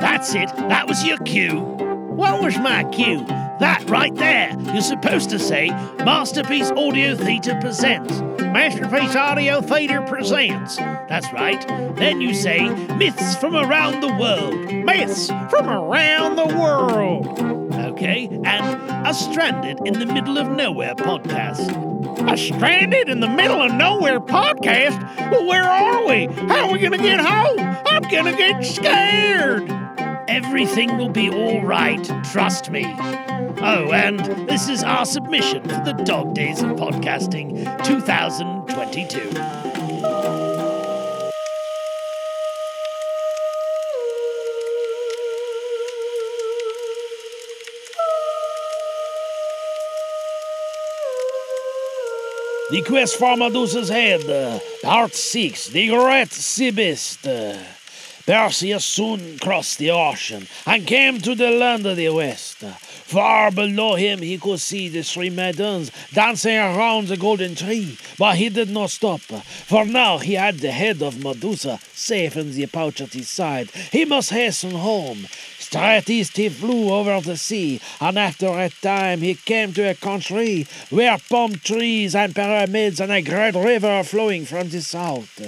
That's it. That was your cue. What was my cue? That right there. You're supposed to say Masterpiece Audio Theatre presents. Masterpiece Audio Theatre presents. That's right. Then you say Myths from Around the World. Myths from Around the World. Okay, and a Stranded in the Middle of Nowhere podcast. A Stranded in the Middle of Nowhere podcast? Well, where are we? How are we gonna get home? I'm gonna get scared. Everything will be all right, trust me. Oh, and this is our submission for the Dog Days of Podcasting 2022. The quest for Medusa's head, uh, part 6, the great sea beast. Uh, Perseus soon crossed the ocean and came to the land of the west. Far below him he could see the three maidens dancing around the golden tree, but he did not stop, for now he had the head of Medusa safe in the pouch at his side. He must hasten home. Straight east he flew over the sea, and after a time he came to a country where palm trees and pyramids and a great river flowing from the south.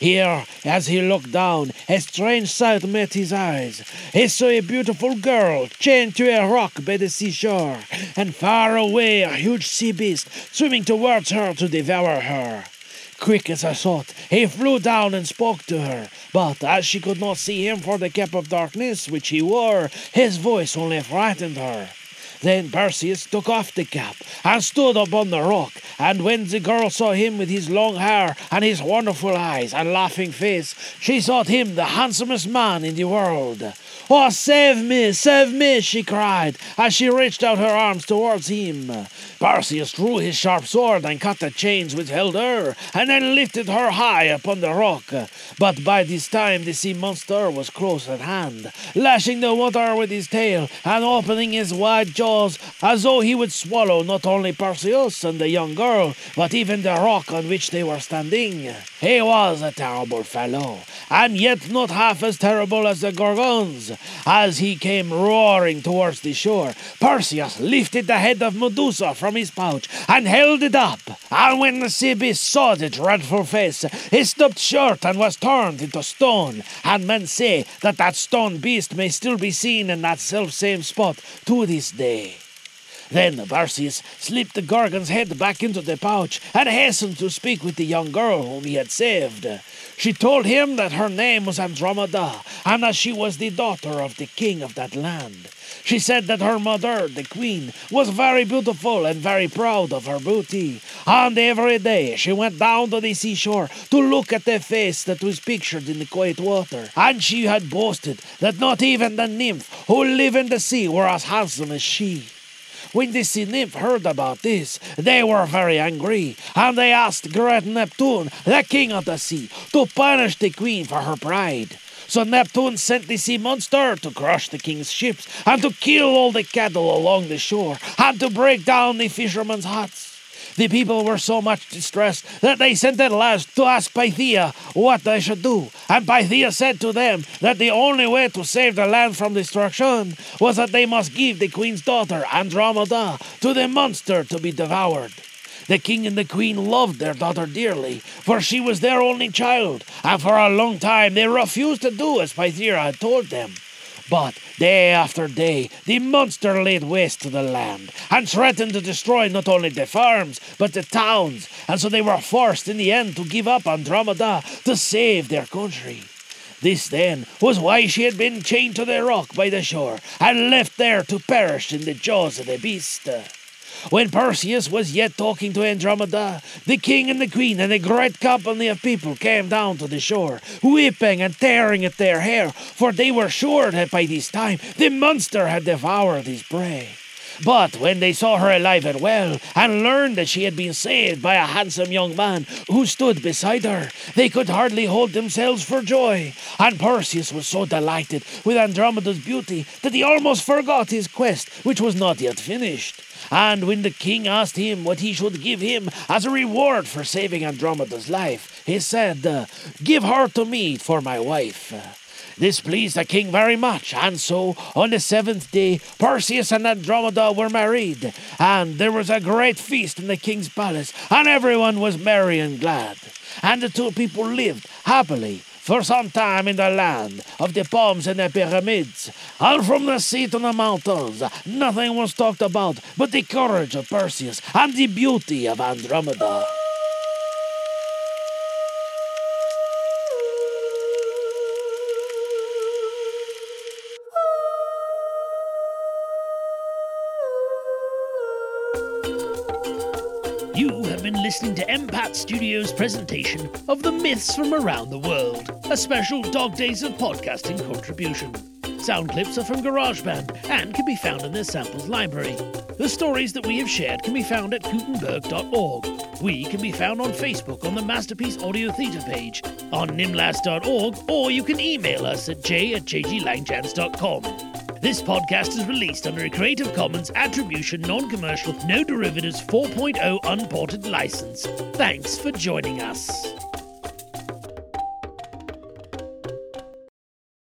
Here, as he looked down, a strange sight met his eyes. He saw a beautiful girl chained to a rock by the seashore, and far away a huge sea beast swimming towards her to devour her. Quick as a thought, he flew down and spoke to her, but as she could not see him for the cap of darkness which he wore, his voice only frightened her. Then Perseus took off the cap and stood upon the rock, and when the girl saw him with his long hair and his wonderful eyes and laughing face, she thought him the handsomest man in the world. Oh, save me, save me, she cried, as she reached out her arms towards him. Perseus drew his sharp sword and cut the chains which held her, and then lifted her high upon the rock. But by this time the sea monster was close at hand, lashing the water with his tail and opening his wide jaws as though he would swallow not only Perseus and the young girl, but even the rock on which they were standing. He was a terrible fellow, and yet not half as terrible as the Gorgons. As he came roaring towards the shore, Perseus lifted the head of Medusa from his pouch and held it up. And when beast saw the dreadful face, he stopped short and was turned into stone. And men say that that stone beast may still be seen in that self same spot to this day. Then Perseus slipped the Gorgon's head back into the pouch and hastened to speak with the young girl whom he had saved. She told him that her name was Andromeda, and that she was the daughter of the king of that land. She said that her mother, the queen, was very beautiful and very proud of her beauty, and every day she went down to the seashore to look at the face that was pictured in the quiet water, and she had boasted that not even the nymph who live in the sea were as handsome as she. When the sea nymph heard about this, they were very angry, and they asked great Neptune, the king of the sea, to punish the queen for her pride. So Neptune sent the sea monster to crush the king's ships, and to kill all the cattle along the shore, and to break down the fishermen's huts. The people were so much distressed that they sent at last to ask Pythia what they should do. And Pythia said to them that the only way to save the land from destruction was that they must give the queen's daughter, Andromeda, to the monster to be devoured. The king and the queen loved their daughter dearly, for she was their only child, and for a long time they refused to do as Pythia had told them. But day after day, the monster laid waste to the land and threatened to destroy not only the farms, but the towns, and so they were forced in the end to give up Andromeda to save their country. This, then, was why she had been chained to the rock by the shore and left there to perish in the jaws of the beast. When Perseus was yet talking to Andromeda, the king and the queen and a great company of people came down to the shore, weeping and tearing at their hair, for they were sure that by this time the monster had devoured his prey. But when they saw her alive and well, and learned that she had been saved by a handsome young man who stood beside her, they could hardly hold themselves for joy. And Perseus was so delighted with Andromeda's beauty that he almost forgot his quest, which was not yet finished. And when the king asked him what he should give him as a reward for saving Andromeda's life, he said, uh, Give her to me for my wife. This pleased the king very much, and so on the seventh day Perseus and Andromeda were married, and there was a great feast in the king's palace, and everyone was merry and glad. And the two people lived happily for some time in the land of the palms and the pyramids. And from the sea to the mountains, nothing was talked about but the courage of Perseus and the beauty of Andromeda. Been listening to MPAT Studios' presentation of the myths from around the world, a special Dog Days of Podcasting contribution. Sound clips are from GarageBand and can be found in their samples library. The stories that we have shared can be found at gutenberg.org. We can be found on Facebook on the Masterpiece Audio Theatre page, on nimlas.org, or you can email us at j at jglangchance.com. This podcast is released under a Creative Commons Attribution Non Commercial No Derivatives 4.0 Unported license. Thanks for joining us.